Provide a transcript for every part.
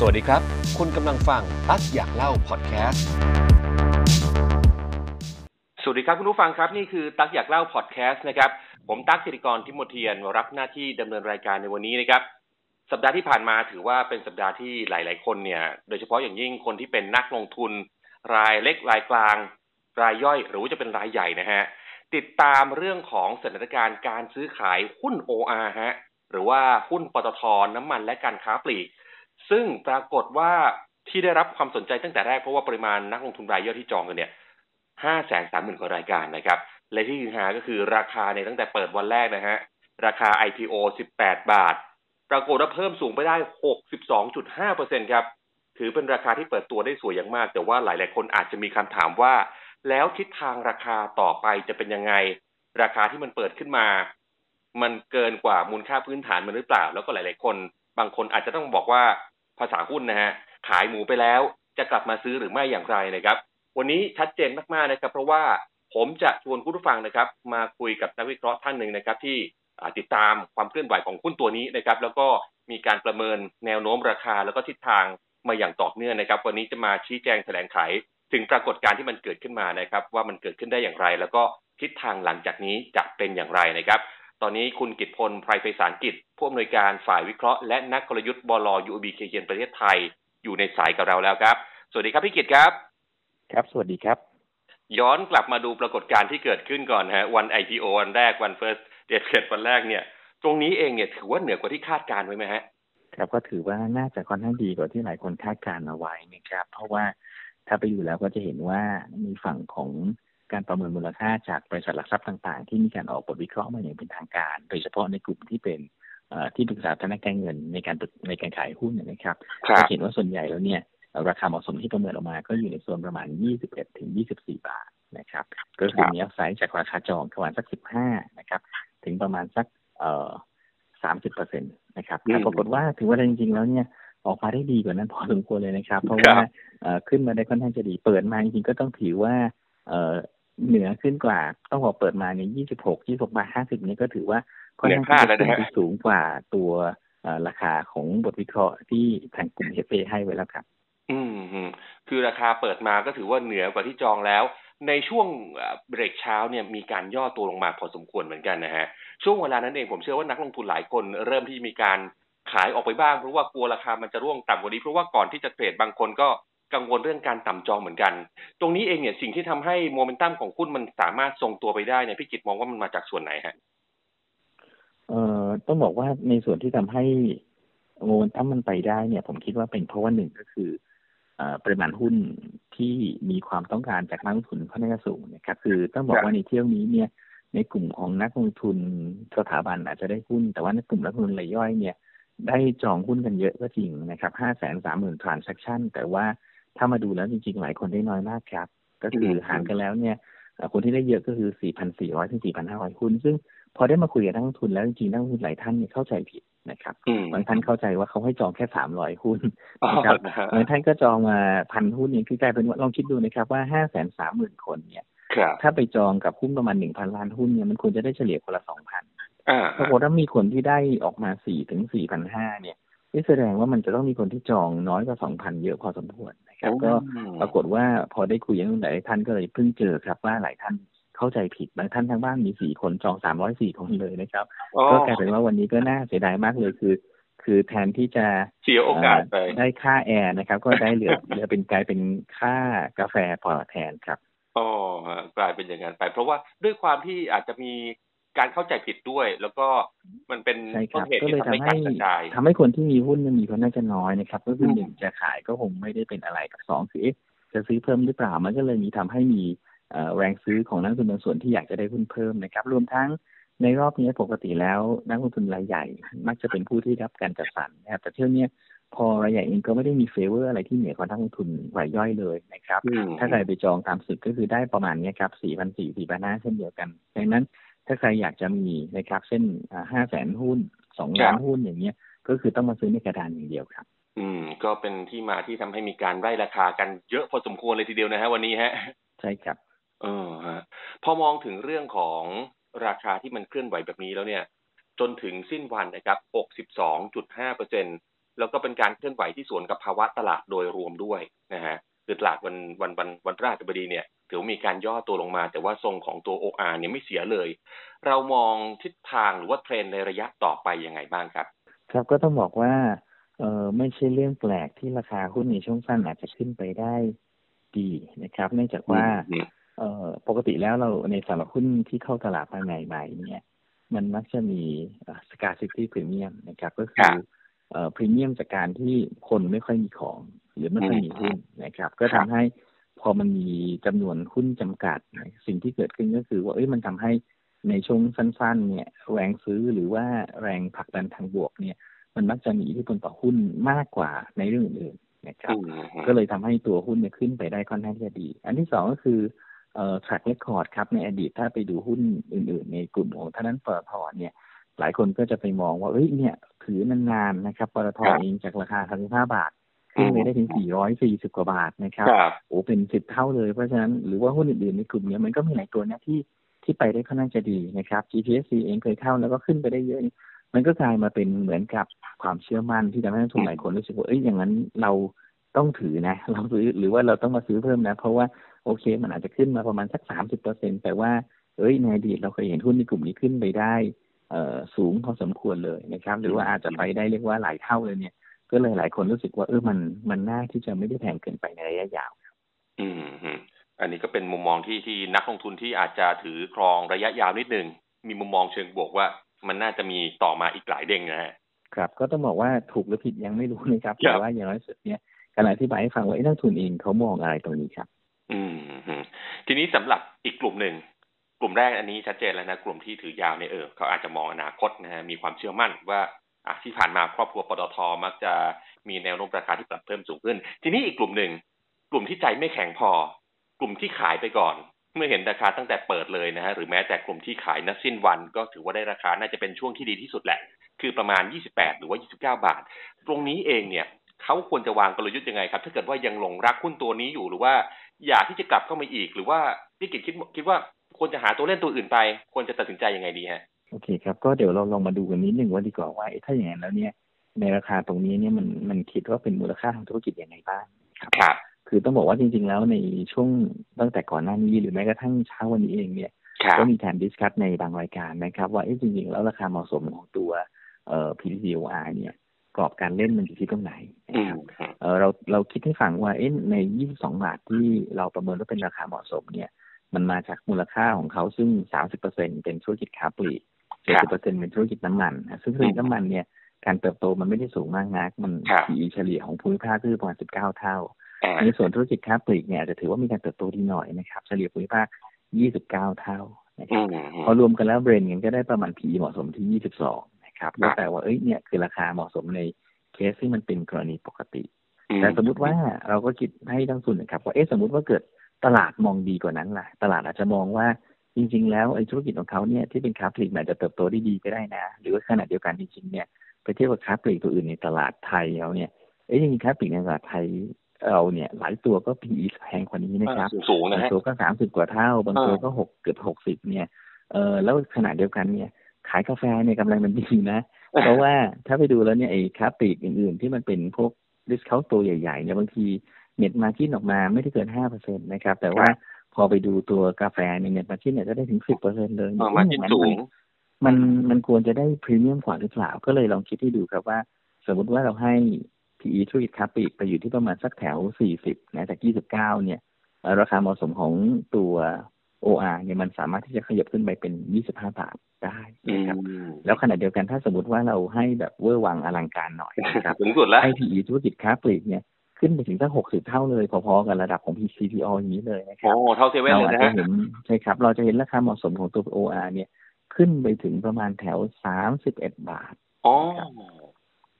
สวัสดีครับ คุณกำลังฟังตั๊กอยากเล่าพอดแคสต์ สวัสดีครับคุณผู้ฟังครับ นี่คือตั๊กอยากเล่าพอดแคสต์นะครับ ผมตั๊กธิติกรทิมโมเทียนรับหน้าที่ดำเนินรายการในวันนี้นะครับ สัปดาห์ที่ผ่านมาถือว่าเป็นสัปดาห์ที่หลาย ๆ คนเนี่ย โดยเฉพาะอย่างยิ่งคนที่เป็นนักลงทุน รายเล็กรายกลาง รายย่อยหรือว่าจะเป็นรายใหญ่นะฮะ ติดตามเรื่องของสถานการณ์การซื้อขายหุ้น OR ฮะ หรือว่าหุ้นปตทน้ำมันและการค้าปลีก ซึ่งปรากฏว่าที่ได้รับความสนใจตั้งแต่แรกเพราะว่าปริมาณนักลงทุนรายย่อยที่จองกันเนี่ยห้าแสนสามหมื่นกว่ารายการนะครับ และที่ฮือฮาก็คือราคาในตั้งแต่เปิดวันแรกนะฮะ ราคา IPO 18บาท ปรากฏว่าเพิ่มสูงไปได้62.5%ครับ ถือเป็นราคาที่เปิดตัวได้สวยอย่างมาก แต่ว่าหลาย ๆ คนอาจจะมีคำถามว่า แล้วทิศทางราคาต่อไปจะเป็นยังไง ราคาที่มันเปิดขึ้นมา มันเกินกว่ามูลค่าพื้นฐานมันหรือเปล่า แล้วก็หลาย ๆ คน บางคนอาจจะต้องบอกว่าภาษาหุ้นนะฮะขายหมูไปแล้วจะกลับมาซื้อหรือไม่อย่างไรนะครับ วันนี้ชัดเจนมากๆนะครับ เพราะว่าผมจะชวนคุณผู้ฟังนะครับ มาคุยกับนักวิเคราะห์ท่านหนึ่งนะครับ ที่ติดตามความเคลื่อนไหวของหุ้นตัวนี้นะครับ แล้วก็มีการประเมินแนวโน้มราคาแล้วก็ทิศทางมาอย่างต่อเนื่องนะครับ วันนี้จะมาชี้แจงแถลงไขถึงปรากฏการณ์ที่มันเกิดขึ้นมานะครับ ว่ามันเกิดขึ้นได้อย่างไร แล้วก็ทิศทางหลังจากนี้จะเป็นอย่างไรนะครับ ตอนนี้คุณกิตพลไพรไพศาลกิจ ผู้อำนวยการฝ่ายวิเคราะห์และนักกลยุทธ์บลยูบีเคเยนประเทศไทยอยู่ในสายกับเราแล้วครับ สวัสดีครับพี่กิตครับ ครับ สวัสดีครับ ย้อนกลับมาดูปรากฏการณ์ที่เกิดขึ้นก่อนฮะวัน IPO วันแรกวัน first day trade วันแรกเนี่ย ตรงนี้เองเนี่ยถือว่าเหนือกว่าที่คาดการไว้ไหมฮะครับก็ถือว่าน่าจะค่อนข้างดีกว่าที่หลายคนคาดการเอาไว้นะครับ เพราะว่าถ้าไปอยู่แล้วก็จะเห็นว่ามีฝั่งของ การประเมินมูลค่าจากบริษัทหลักทรัพย์ต่างๆ ที่มีการออกบทวิเคราะห์มาอย่างเป็นทางการ โดยเฉพาะในกลุ่มที่เป็นที่ปรึกษาทางการเงินในการในการขายหุ้นนะครับจะเห็นว่าส่วนใหญ่แล้วเนี่ยราคาเหมาะสมที่ประเมินออกมาก็อยู่ในโซนประมาณ 21ถึง24 บาทนะครับ ก็คือมีอัพไซด์จากราคาจองประมาณสัก 15 นะครับ ถึงประมาณสักเอ่อ30เปอร์เซ็นต์นะครับแต่ปรากฏว่าถือว่าจริงๆแล้วเนี่ยออกมาได้ดีกว่านั้นพอสมควรเลยนะครับ เพราะว่าขึ้นมาได้ค่อนข้างจะดีเปิดมาจริงๆก็ต้องถือว่า เอ่อเหนือขึ้นกว่าต้องบอกเปิดมาเนี่ย26 26บาท50นี่ก็ถือว่าค่อนข้างจะสูงกว่าตัวราคาของบทวิเคราะห์ที่ทางกลุ่มเฮเปให้ไว้แล้วครับ อืมคือราคาเปิดมาก็ถือว่าเหนือกว่าที่จองแล้ว ในช่วงเบรกเช้าเนี่ยมีการย่อตัวลงมาพอสมควรเหมือนกันนะฮะ ช่วงเวลานั้นเองผมเชื่อว่านักลงทุนหลายคนเริ่มที่มีการขายออกไปบ้างเพราะว่ากลัวราคามันจะร่วงต่ำกว่านี้เพราะว่าก่อนที่จะเทรดบางคนก็ กังวลเรื่องการต่ำจองเหมือนกัน ตรงนี้เองเนี่ยสิ่งที่ทำให้โมเมนตัมของหุ้นมันสามารถทรงตัวไปได้เนี่ยพี่กิตมองว่ามันมาจากส่วนไหนฮะเอ่อต้องบอกว่าในส่วนที่ทำให้โมเมนตัมมันไปได้เนี่ย ผมคิดว่าเป็นเพราะว่าหนึ่งก็คือปริมาณหุ้นที่มีความต้องการจากนักลงทุนค่อนข้างสูงนะครับคือต้องบอกว่าในเที่ยวนี้เนี่ย ในกลุ่มของนักลงทุนสถาบันอาจจะได้หุ้น แต่ว่าในกลุ่มนักลงทุนรายย่อยเนี่ย ได้จองหุ้นกันเยอะก็จริงนะครับห้าแสนสามหมื่น transaction แต่ว่า ถ้ามาดูแล้วจริงๆ หลายคนได้น้อยมากครับ ก็คือหารกันแล้วเนี่ยคนที่ได้เยอะก็คือ 4,400 ถึง 4,500 หุ้น ซึ่งพอได้มาคุยกับนักลงทุนแล้วจริงๆ นักลงทุนหลายท่านเนี่ยเข้าใจผิดนะครับ บางท่านเข้าใจว่าเขาให้จองแค่ 300 หุ้นนะครับบางท่านก็จองมาพันหุ้นเนี่ยคือกลายเป็นว่าลองคิดดูนะครับว่า 530,000 คนเนี่ย ถ้าไปจองกับหุ้นประมาณ 1,000 ล้านหุ้นเนี่ยมันควรจะได้เฉลี่ยคนละ 2,000ปรากฏว่ามีคนที่ได้ออกมา 4 ถึง 4,500 เนี่ย นี่แสดงว่ามันจะต้องมีคนที่จองน้อยกว่า2,000เยอะพอสมควรนะครับ ก็ปรากฏว่าพอได้คุยกับหลายท่านก็เลยเพิ่งเจอครับว่าหลายท่านเข้าใจผิดบางท่านทางบ้านมีสี่คนจองสามร้อยสี่คนเลยนะครับ ก็กลายเป็นว่าวันนี้ก็น่าเสียดายมากเลยคือ คือแทนที่จะเสียโอกาสไปได้ค่าแอร์นะครับ ก็ได้เหลือเหลือเป็นกลายเป็นค่ากาแฟพอแทนครับอ๋อกลายเป็นอย่างนั้นไป เพราะว่าด้วยความที่อาจจะมี การเข้าใจผิดด้วย แล้วก็มันเป็นต้นเหตุที่ทำให้การกระจายทำให้คนที่มีหุ้นมีคนน่าจะน้อยนะครับ ก็คือหนึ่งจะขายก็คงไม่ได้เป็นอะไรกับสองคือจะซื้อเพิ่มหรือเปล่ามันก็เลยมีทำให้มีแรงซื้อของนักลงทุนบางส่วนที่อยากจะได้หุ้นเพิ่มนะครับ รวมทั้งในรอบนี้ปกติแล้วนักลงทุนรายใหญ่ มักจะเป็นผู้ที่รับการจัดสรรนะครับแต่เที่ยวนี้พอรายใหญ่เองก็ไม่ได้มีเฟเวอร์อะไรที่เหนือกว่านักลงทุนรายย่อยเลยนะครับ ถ้าใครไปจองตามสุดก็คือได้ประมาณนี้ครับสี่พันสี่สี่พันห้าเช่นเดียวกันดังนั้น ถ้าใครอยากจะมีนะครับเช่นห้าแสนหุ้นสองล้านหุ้นอย่างเงี้ย ก็คือต้องมาซื้อในกระดานอย่างเดียวครับ อืม ก็เป็นที่มาที่ทำให้มีการไล่ราคากันเยอะพอสมควรเลยทีเดียวนะฮะวันนี้ฮะ ใช่ครับ เออฮะพอมองถึงเรื่องของราคาที่มันเคลื่อนไหวแบบนี้แล้วเนี่ย จนถึงสิ้นวันนะครับ62.5เปอร์เซ็นแล้วก็เป็นการเคลื่อนไหวที่สวนกับภาวะตลาดโดยรวมด้วยนะฮะคือตลาดวันวันวันวันพฤหัสบดีเนี่ย ถือว่ามีการย่อตัวลงมา แต่ว่าทรงของตัว OR เนี่ยไม่เสียเลย เรามองทิศทางหรือว่าเทรนในระยะต่อไปยังไงบ้างครับ ครับก็ต้องบอกว่าเออไม่ใช่เรื่องแปลกที่ราคาหุ้นในช่วงสั้นอาจจะขึ้นไปได้ดีนะครับ เนื่องจากว่าอืมเอ่อปกติแล้วเราในสำหรับหุ้นที่เข้าตลาดมาใหม่ๆเนี่ย มันมักจะมี scarcity premium นะครับ ก็คืครัอบเอ่อ premium จากการที่คนไม่ค่อยมีของ หรือไม่ค่อยมีหุ้นนะครับ ก็ครัทำบให้ พอมันมีจำนวนหุ้นจำกัด สิ่งที่เกิดขึ้นก็คือว่าเอ้ยมันทำให้ในช่วงสั้น ๆ เนี่ย แรงซื้อหรือว่าแรงผลักดันทางบวกเนี่ย มันมักจะมีอิทธิพลต่อหุ้นมากกว่าในเรื่องอื่นๆนะครับอืมก็เลยทำให้ตัวหุ้นเนี่ยขึ้นไปได้ค่อนข้างที่จะดี อันที่สองก็คือเอ่อ track record ครับในอดีตถ้าไปดูหุ้นอื่น ๆ ในกลุ่มของท่านั้นปตทเนี่ย หลายคนก็จะไปมองว่าเอ้ยเนี่ย ถือนานๆนะครับปตทครับเองจากราคา35บาท ขึ้นไปได้ถึง 440 กว่าบาทนะครับครับโอ้เป็นสิบเท่าเลยเพราะฉะนั้นหรือว่าหุ้นอื่นๆในกลุ่มเนี้ยมันก็มีหลายตัวนะที่ที่ไปได้ค่อนข้างจะดีนะครับ GPSC เองเคยเข้าแล้วก็ขึ้นไปได้เยอะ มันก็กลายมาเป็นเหมือนกับความเชื่อมั่นที่ทำให้นักลงทุนหลายคนรู้สึกว่าเอ้ยอย่างนั้นเราต้องถือนะ เราซื้อหรือว่าเราต้องมาซื้อเพิ่มนะ เพราะว่าโอเค มันอาจจะขึ้นมาประมาณสักสามสิบเปอร์เซ็นแต่ว่าเอ้ยในอดีตเราเคยเห็นหุ้นในกลุ่มนี้ขึ้นไปได้เอ่อสูงพอสมควรเลยนะครับ หรือว่าอาจจะไปได้เรียกว่าหลายเท่าเลยเนี่ย ก็เลยหลายคนรู้สึกว่าเออมันมันน่าที่จะไม่ได้แพงเกินไปในระยะยาวอืมอืมอันนี้ก็เป็นมุมมองที่ที่นักลงทุนที่อาจจะถือครองระยะยาวนิดนึง มีมุมมองเชิงบวกว่า มันน่าจะมีต่อมาอีกหลายเด้งนะฮะครับ ก็ต้องบอกว่าถูกหรือผิดยังไม่รู้นะครับครับแต่ว่าอย่างน้อยสุดเนี่ยการอธิบายให้ฟังว่าเอ้นักลงทุนเองเขามองอะไรตรงนี้ครับ อืมอืมทีนี้สำหรับอีกกลุ่มหนึ่งกลุ่มแรกอันนี้ชัดเจนแล้วนะ กลุ่มที่ถือยาวเนี่ยเออเขาอาจจะมองอนาคตนะฮะมีความเชื่อมั่นว่าอะ ที่ผ่านมาครอบครัวปตทมักจะมีแนวโน้มราคาที่ปรับเพิ่มสูงขึ้น ทีนี้อีกกลุ่มหนึ่ง กลุ่มที่ใจไม่แข็งพอ กลุ่มที่ขายไปก่อน เมื่อเห็นราคาตั้งแต่เปิดเลยนะฮะหรือแม้แต่กลุ่มที่ขายนัดสิ้นวัน ก็ถือว่าได้ราคาน่าจะเป็นช่วงที่ดีที่สุดแหละ คือประมาณ 28 หรือว่า 29 บาท ตรงนี้เองเนี่ยเขาควรจะวางกลยุทธ์ยังไงครับ ถ้าเกิดว่ายังหลงรักหุ้นตัวนี้อยู่หรือว่า อยากที่จะกลับเข้ามาอีก หรือว่าพี่กิจคิดคิดว่าควรจะหาตัวเล่นตัวอื่นไป ควรจะตัดสินใจยังไงดีฮะ โอเคครับก็เดี๋ยวเราลองมาดูกันนิดนึงว่าดีกว่าว่าเอ๊ะถ้าอย่างนั้นแล้วเนี่ยในราคาตรงนี้เนี่ยมันมันคิดว่าเป็นมูลค่าทางธุรกิจยังไงบ้างครับครับคือต้องบอกว่าจริง ๆ แล้วในช่วงตั้งแต่ก่อนหน้านี้หรือแม้กระทั่งเช้าวันนี้เองเนี่ยครับก็มีการดิสคัตในบางรายการนะครับ ว่าเอ๊ะจริงๆ แล้วราคาเหมาะสมของตัวเอ่อ PTCOR เนี่ยกรอบการเล่นมันอยู่ที่ตรงไหนอืนะคมรับเออเราเราคิดให้ฟังว่าเอ๊ะใน 22 บาทที่เราประเมินว่าเป็นราคาเหมาะสมเนี่ย มันมาจากมูลค่าของเขาซึ่ง 30%เป็นธุรกิจค้าปลีก ครับ70%เป็นธุรกิจน้ำมันนะซึ่งธุรกิจน้ำมันเนี่ยการเติบโตมันไม่ได้สูงมากนัก มันครับ PE เฉลี่ยของภูมิภาคคือประมาณ19เท่าอ่า ในส่วนธุรกิจค้าปลีกเนี่ยอาจจะถือว่ามีการเติบโตดีหน่อยนะครับ เฉลี่ยภูมิภาค29เท่านะคอืรับมพอรวมกันแล้วเบรนกันก็ได้ประมาณ PE เหมาะสมที่22นะครับครัก็บแปลว่าเอ้ยเนี่ยคือราคาเหมาะสมในเคสที่มันเป็นกรณีปกติอืแต่สมมุติว่าเราก็คิดให้ทั้งทุนนะครับว่าเอ๊ะสมมติว่าเกิดตลาดมองดีกว่านั้นล่ะ ตลาดอาจจะมองว่า จริง ๆ แล้วไอ้ธุรกิจของเขาเนี่ยที่เป็นค้าปลีกมันอาจจะเติบโตได้ดีก็ได้นะ หรือว่าขณะเดียวกันจริงๆเนี่ยไปเทียบกับค้าปลีกตัวอื่นในตลาดไทยเราเนี่ยเอ๊ะจริงๆค้าปลีกในตลาดไทยเราเนี่ยหลายตัวก็ PE แพงกว่านี้นะครับสูงสูงๆนะบางตัวก็สามสิบกว่าเท่า บางตัวอ่าก็หกเกือบหกสิบเนี่ยเออแล้วขณะเดียวกันเนี่ยขายกาแฟเนี่ยกำไรมันดีนะ เพราะว่าถ้าไปดูแล้วเนี่ยไอ้ค้าปลีกอื่นๆ ที่มันเป็นพวก discount ตัวใหญ่ๆเนี่ยบางที net margin ออกมาไม่ได้เกินห้าเปอร์เซ็นต์นะครับ แต่ว่า พอไปดูตัวกาแฟเนี่ย net margin เนี่ยจะได้ถึงสิบเปอร์เซ็นต์เลยเออ margin สูงมันมันควรจะได้พรีเมียมกว่าหรือเปล่า ก็เลยลองคิดให้ดูครับว่า สมมติว่าเราให้ PE ธุรกิจค้าปลีกไปอยู่ที่ประมาณสักแถว 40 นะจาก 29 เนี่ยเอ่อราคาเหมาะสมของตัว OR เนี่ยมันสามารถที่จะขยับขึ้นไปเป็น 25 บาทได้อืนะครับมแล้วขณะเดียวกันถ้าสมมติว่าเราให้แบบเวอร์วังอลังการหน่อยนะครับสูงสุดแล้วให้ PE ธุรกิจค้าปลีกเนี่ย ขึ้นไปถึงสัก60เท่าเลย พอๆกับระดับของ PCPO อย่างนี้เลยนะคโอ้รับเท่าเซเว่นเราเลยอาจนะจะฮะเห็นใช่ครับ เราจะเห็นราคาเหมาะสมของตัว OR เนี่ย ขึ้นไปถึงประมาณแถว31บาทอ๋อ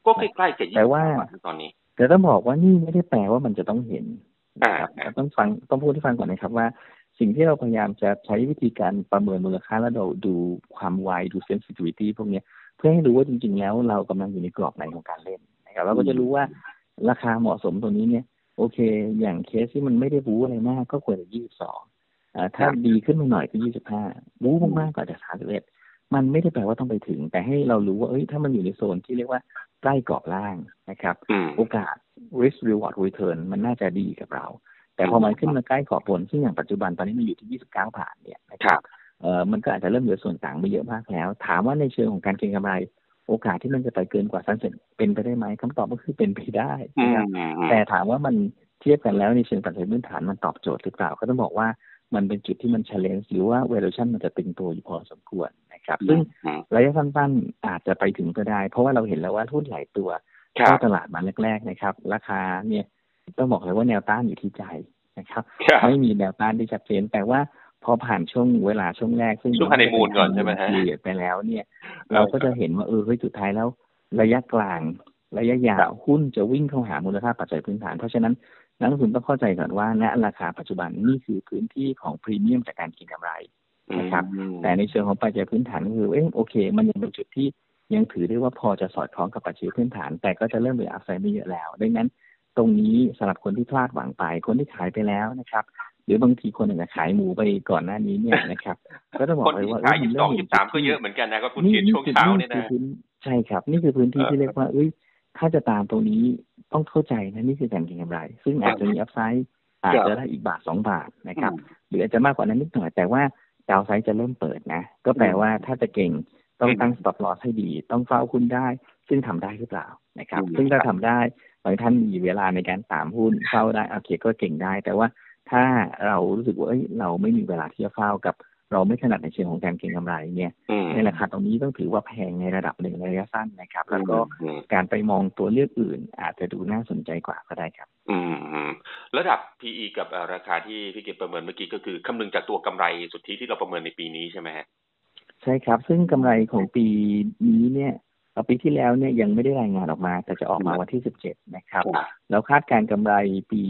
ก็ใกล้ๆกับยี่แต่สิบว่าบาทตอนนี้แต่ต้องบอกว่านี่ไม่ได้แปลว่ามันจะต้องเห็นนะครับอ่าต้องฟังต้องพูดให้ฟังก่อนนะครับว่าสิ่งที่เราพยายามจะใช้วิธีการประเมินมูลค่าแล้วเราดูความไวดู sensitivity พวกเนี้ยเพื่อให้รู้ว่าจริงๆแล้วเรากำลังอยู่ในกรอบไหนของการเล่นนะครับเราก็จะรู้ว่า ราคาเหมาะสมตัวนี้เนี่ย โอเค อย่างเคสที่มันไม่ได้ bull อะไรมาก ก็ควรจะยี่สิบสองถ้าดีขึ้นมาหน่อยก็ยี่สิบห้า bull มากๆก็อาจจะสามสิบเอ็ดมันไม่ได้แปลว่าต้องไปถึง แต่ให้เรารู้ว่าเอ้ยถ้ามันอยู่ในโซนที่เรียกว่าใกล้กรอบล่างนะครับอืมโอกาส risk reward return มันน่าจะดีกับเรา แต่พอมันขึ้นมาใกล้ขอบบนซึ่งอย่างปัจจุบันตอนนี้มันอยู่ที่29บาทเนี่ยนะคครัรับบเออมันก็อาจจะเริ่มเหลือส่วนต่างไม่เยอะมากแล้ว ถามว่าในเชิงของการเก็งกำไร โอกาสที่มันจะไปเกินกว่า consensusเป็นไปได้ไหมคำตอบก็คือเป็นไปได้อืมนะครับอืมแต่ถามว่ามันเทียบกันแล้วในเชิงปัจจัยพื้นฐานมันตอบโจทย์หรือเปล่า ก็ต้องบอกว่ามันเป็นจุดที่มัน challenge หรือว่า valuation มันจะตึงตัวอยู่พอสมควรนะครับ ซึ่งอืมระยะสั้นๆอาจจะไปถึงก็ได้ เพราะว่าเราเห็นแล้วว่าหุ้นหลายตัวครัเข้าบตลาดมาแรก ๆนะครับ ราคาเนี่ยต้องบอกเลยว่าแนวต้านอยู่ที่ใจนะครับครับไม่มีแนวต้านที่ชัดเจนแต่ว่า พอผ่านช่วงเวลาช่วงแรกซึ่งช่วง honeymoon ก่อนใช่ไหมฮะเปลี่ยนไปแล้วเนี่ย เราก็จะเห็นว่าเออเฮ้ยสุดท้ายแล้ว ระยะกลางระยะยาวหุ้นจะวิ่งเข้าหามูลค่าปัจจัยพื้นฐาน เพราะฉะนั้นนักลงทุนต้องเข้าใจก่อนว่าณราคาปัจจุบันนี่คือพื้นที่ของพรีเมียมจากการเก็งกำไรนะครับอืมแต่ในเชิงของปัจจัยพื้นฐานก็คือเอ้โอเค มันยังเป็นจุดที่ยังถือได้ว่าพอจะสอดคล้องกับปัจจัยพื้นฐาน แต่ก็จะเริ่มเหลืออัพไซด์ไม่เยอะแล้วดังนั้น ตรงนี้สำหรับคนที่พลาดหวังไปคนที่ขายไปแล้วนะครับ หรือบางทีคนอาจจะขายหมูไปก่อนหน้านี้เนี่ยนะครับ ก็ต้องบอคกนเลยที่ว่าขายเยี่สิบสองริ่ยี่สิบเห็สามจุดก็ที่เยอะเหมือนกันนะก็คุณเขียนช่วงเช้าเนี่ยคืนะอพื้นใช่ครับ นี่คือพื้นที่เออที่เรียกว่าเอ้ยถ้าจะตามตรงนี้ต้องเข้าใจนะนี่คือการเก็งกำไร ซึ่งอาจจะมีอัพไซด์อาจจะได้อีกบาทสองบาทนะครับ หรืออาจจะมากกว่านั้นนิดหน่อยแต่ว่าดาวไซด์จะเริ่มเปิดนะ ก็แปลว่าถ้าจะเก่งต้องตั้ง stop loss ให้ดี ต้องเฝ้าคุณได้ ซึ่งทำได้หรือเปล่านะครับอืมซึ่งถ้าทำได้บางท่านมีเวลาในการตามหุ้นเฝ้าได้โอเคก็เก่งได้ แต่ว่า ถ้าเรารู้สึกว่าเอ้ยเราไม่มีเวลาที่จะเฝ้ากับ เราไม่ถนัดในเชิงของการเก็งกำไรเนี่ยอืมในราคาตรงนี้ต้องถือว่าแพงในระดับหนึ่งในระยะสั้นนะครับ แล้วก็อืมการไปมองตัวเลือกอื่น อาจจะดูน่าสนใจกว่าก็ได้ครับ อืมอืมระดับ PE กับเอ่อราคาที่พี่เก็บประเมินเมื่อกี้ก็คือคำนึงจากตัวกำไรสุทธิที่เราประเมินในปีนี้ใช่ไหมฮะใช่ครับ ซึ่งกำไรของปีนี้เนี่ยเอ่อปีที่แล้วเนี่ยยังไม่ได้รายงานออกมา แต่จะออกมาวันที่ 17 นะครับ แล้วคาดการณ์กำไรปี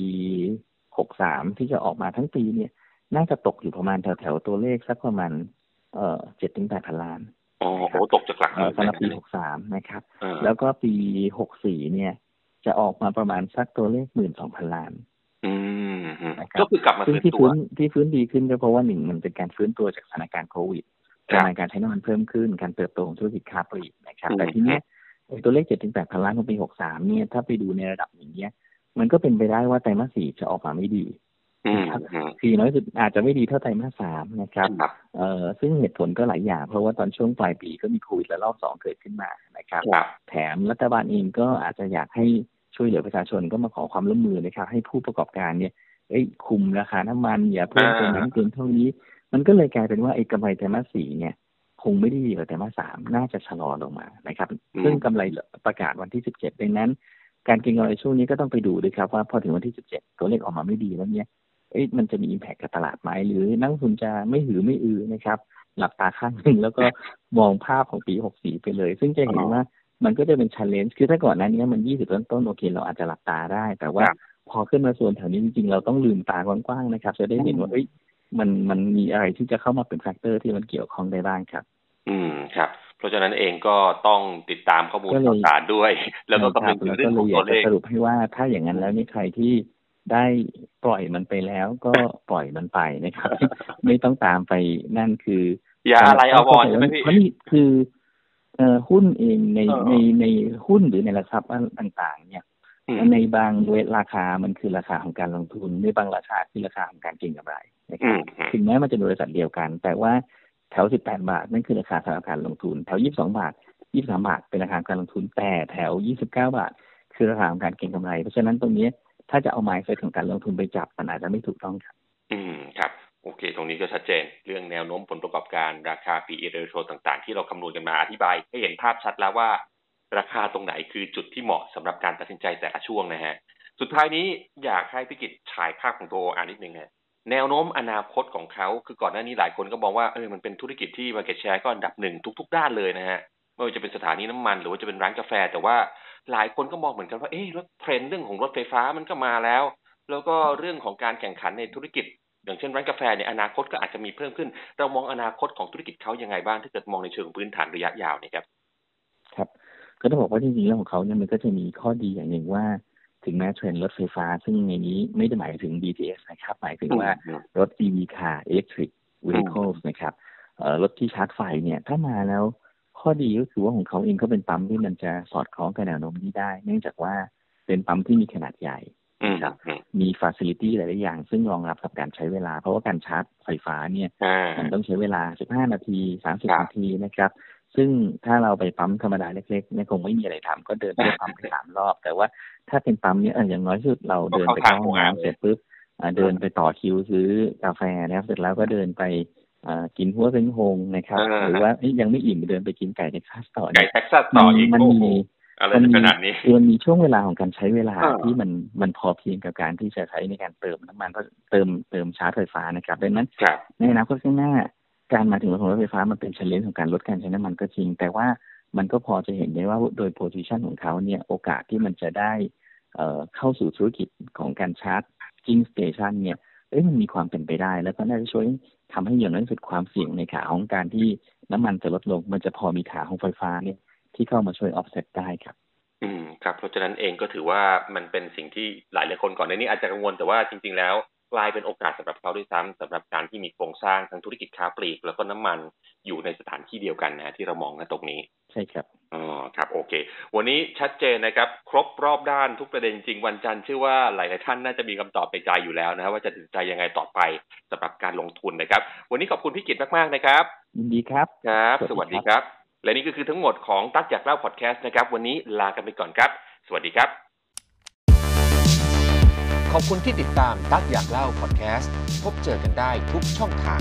63 ที่จะออกมาทั้งปีเนี่ย น่าจะตกอยู่ประมาณแถวๆตัวเลขสักประมาณเอ่อ7ถึง8พันล้านอ๋อโอ้ตกจากหลักเอ่อหมื่นสำหรับปีเลย63นะครับเออแล้วก็ปี64เนี่ย จะออกมาประมาณสักตัวเลข12,000ล้านอืมอืมนะครับก็คือกลับมาซึ่งฟื้นที่ตัวฟื้นที่ฟื้นดีขึ้นก็เพราะว่าหนึ่งมันเป็นการฟื้นตัวจากสถานการณ์โควิดครัปบริมาณการใช้น้ำมันเพิ่มขึ้น การเติบโตของธุรกิจค้าปลีกนะครับอืมแต่ทีเนี้ยไอ้ตัวเลข7-8พันล้านของปี63เนี่ย ถ้าไปดูในระดับอย่างเงี้ย มันก็เป็นไปได้ว่าไตรมาสสี่จะออกมาไม่ดีอืมอืมคือน้อยสุดอาจจะไม่ดีเท่าไตรมาสสามนะครับครับเอ่อซึ่งเหตุผลก็หลายอย่าง เพราะว่าตอนช่วงปลายปีก็มีโควิดระลอกสองเกิดขึ้นมานะครับครับ แถมรัฐบาลเองก็อาจจะอยากให้ช่วยเหลือประชาชนก็มาขอความร่วมมือนะครับให้ผู้ประกอบการเนี่ยเอ้ยคุมราคาน้ำมันอย่าเพิ่มเกินนั้นเกินเท่านี้ มันก็เลยกลายเป็นว่าไอ้กำไรไตรมาสสี่เนี่ย คงไม่ได้ดีกว่าไตรมาสสามน่าจะชะลอลงมานะครับอืมซึ่งกำไรประกาศวันที่สิบเจ็ดดังนั้น การเก็งกำไรช่วงนี้ก็ต้องไปดูด้วยครับว่าพอถึงวันที่สิบเจ็ดตัวเลขออกมาไม่ดีแล้วเนี่ยเอ๊ะมันจะมีอิมแพคกับตลาดไหมหรือนักลงทุนจะไม่หือไม่อือนะครับ หลับตาข้างหนึ่งแล้วก็มองภาพของปีหกสี่ไปเลย ซึ่งจะเห็นว่ามันก็จะเป็นชันเลนจ์คือถ้าก่อนหน้านี้มันยี่สิบต้นต้นๆโอเค เราอาจจะหลับตาได้ แต่ว่าครับพอขึ้นมาส่วนแถวนี้จริงๆ เราต้องลืมตากว้างๆนะครับ จะได้เห็นว่าเอ้ยมันมันมีอะไรที่จะเข้ามาเป็นแฟกเตอร์ที่มันเกี่ยวข้องได้บ้างครับ อืมครับเพ ราะฉะนั้นเองก็ต้องติดตามข้อมูลก็เลยข่าวสารด้วย แล้วก็ใช่คกำรัลับงถึงแล้วเรื่ก็องเลขอยงอยาตัวเลขกจะสรุปให้ว่าถ้าอย่างนั้นแล้วนี่ใครที่ได้ปล่อยมันไปแล้วก็ปล่อยมันไปนะครับ ไม่ต้องตามไปนั่นคือ อย่าอะไรอาวรณ์ใช่ไหมพี่เพราะนี่คือเอ่อหุ้นเองในเออในในหุ้นหรือในหลักทรัพย์ต่างๆ เนี่ยอืมในบางเวทราคามันคือราคาของการลงทุนในบางราคาคือราคาของการเก็งกำไรนะคอืรับมอืมถึงแม้มันจะเป็นบริษัทเดียวกัน แต่ว่า แถว 18 บาท นั่นคือราคาสำหรับการลงทุน แถว 22 บาท 23 บาท เป็นราคาการลงทุน แต่แถว 29 บาท คือราคาของการเก็งกำไร เพราะฉะนั้นตรงนี้ถ้าจะเอาไมซ์เซตของการลงทุนไปจับมันอาจจะไม่ถูกต้องครับ อืม ครับ โอเค ตรงนี้ก็ชัดเจน เรื่องแนวโน้มผลประกอบการราคา PE ratio ต่างๆ ที่เราคำนวณกันมาอธิบาย ให้เห็นภาพชัดแล้วว่า ราคาตรงไหนคือจุดที่เหมาะสำหรับการตัดสินใจแต่ละช่วงนะฮะ สุดท้ายนี้อยากให้พิกิจฉายภาพของตัวอ่านนิดนึงฮะ แนวโน้มอนาคตของเขา คือก่อนหน้านี้หลายคนก็มองว่าเออมันเป็นธุรกิจที่ market share ก็อันดับหนึ่งทุก ๆ ด้านเลยนะฮะไม่ว่าจะเป็นสถานีน้ำมัน หรือว่าจะเป็นร้านกาแฟ แต่ว่าหลายคนก็มองเหมือนกันว่าเอ๊ะรถเทรนด์เรื่องของรถไฟฟ้ามันก็มาแล้ว แล้วก็เรื่องของการแข่งขันในธุรกิจ อย่างเช่นร้านกาแฟเนี่ยอนาคตก็อาจจะมีเพิ่มขึ้น เรามองอนาคตของธุรกิจเขายังไงบ้างถ้าเกิดมองในเชิงพื้นฐานระยะยาวเนี่ยครับครับ ก็ต้องบอกว่าจริงๆเรื่องของเขาเนี่ยมันก็จะมีข้อดีอย่างหนึ่งว่า ถึงแม้เทรนด์รถไฟฟ้า ซึ่งในนี้ไม่ได้หมายถึง BTS นะครับ หมายถึงว่าอืมรถ EV car electric vehicles นะครับเอ่อรถที่ชาร์จไฟเนี่ยถ้ามาแล้วข้อดีก็คือว่าของเขาเองก็เป็นปั๊มที่มันจะสอดคล้องกับแนวโน้มนี้ได้ เนื่องจากว่าเป็นปั๊มที่มีขนาดใหญ่อืมครับอืมมีฟ a ซิลิตี้หลาย ๆ อย่าง ซึ่งรองรับกับการใช้เวลา เพราะว่าการชาร์จไฟฟ้าเนี่ยอ่ามันต้องใช้เวลา 15 นาทีครับ30 นาทีนะครับ ซึ่งถ้าเราไปปั๊มธรรมดาเล็กๆเนี่ยคงไม่มีอะไรทำก็เดินเที่ยวปั๊มไปสามรอบ แต่ว่าถ้าเป็นปั๊มเนี่ยเอออย่างน้อยที่สุดเราเดินไปเข้าห้องน้ำเสร็จปุ๊บอ่าเดินไปต่อคิวซื้อกาแฟนะครับเสร็จแล้วก็เดินไปอ่ากินหัวเซ็งฮงนะครับอ่าหรือว่าเอ๊ะยังไม่อิ่มเดินไปกินไก่ในคลาสต่อไก่เนี่ยเท็กซัสต่ออีกมันโอ้โหมีอะไรมันจะมีขนาดนี้คือมันมีช่วงเวลาของการใช้เวลาอ่าที่มันมันพอเพียงกับการที่จะใช้ในการเติมน้ำมันเติมเติมชาร์จไฟฟ้านะครับดังนั้นครับในอนาคตข้างหน้า การมาถึงของรถไฟฟ้ามันเป็น challenge ของการลดการใช้น้ำมันก็จริง แต่ว่ามันก็พอจะเห็นได้ว่าโดย position ของเขาเนี่ยโอกาสที่มันจะได้เเข้าสู่ธุรกิจของการ charging station เนี่ยเอ้ยมันมีความเป็นไปได้ แล้วก็น่าจะช่วยทำให้อย่างน้อยสุดความเสี่ยงในขาของการที่น้ำมันจะลดลง มันจะพอมีขาของไฟฟ้าเนี่ยที่เข้ามาช่วยออฟเซตได้ครับ อืมครับ เพราะฉะนั้นเองก็ถือว่ามันเป็นสิ่งที่หลายหลายคนก่อนในนี้อาจจะกังวลแต่ว่าจริง ๆ แล้ว กลายเป็นโอกาสสำหรับเขาด้วยซ้ำสำหรับการที่มีโครงสร้างทั้งธุรกิจค้าปลีก แล้วก็น้ำมันอยู่ในสถานที่เดียวกันนะที่เรามองกันตรงนี้ ใช่ครับอ๋อครับ โอเค วันนี้ชัดเจนนะครับ ครบรอบด้านทุกประเด็นจริงวันจันทร์เชื่อว่าหลาย ๆ ท่านน่าจะมีคำตอบในใจอยู่แล้วนะครับว่าจะตัดสินใจยังไงต่อไปสำหรับการลงทุนนะครับ วันนี้ขอบคุณพี่กิตมาก ๆ นะครับยินดีครับครับสสวัวัสสดีดีคครับรับ และนี่ก็คือทั้งหมดของตั๊กอยากเล่าพอดแคสต์นะครับ วันนี้ลากันไปก่อนครับ สวัสดีครับ ขอบคุณที่ติดตามตักอยากเล่าพอดแคสต์ พบเจอกันได้ทุกช่องทาง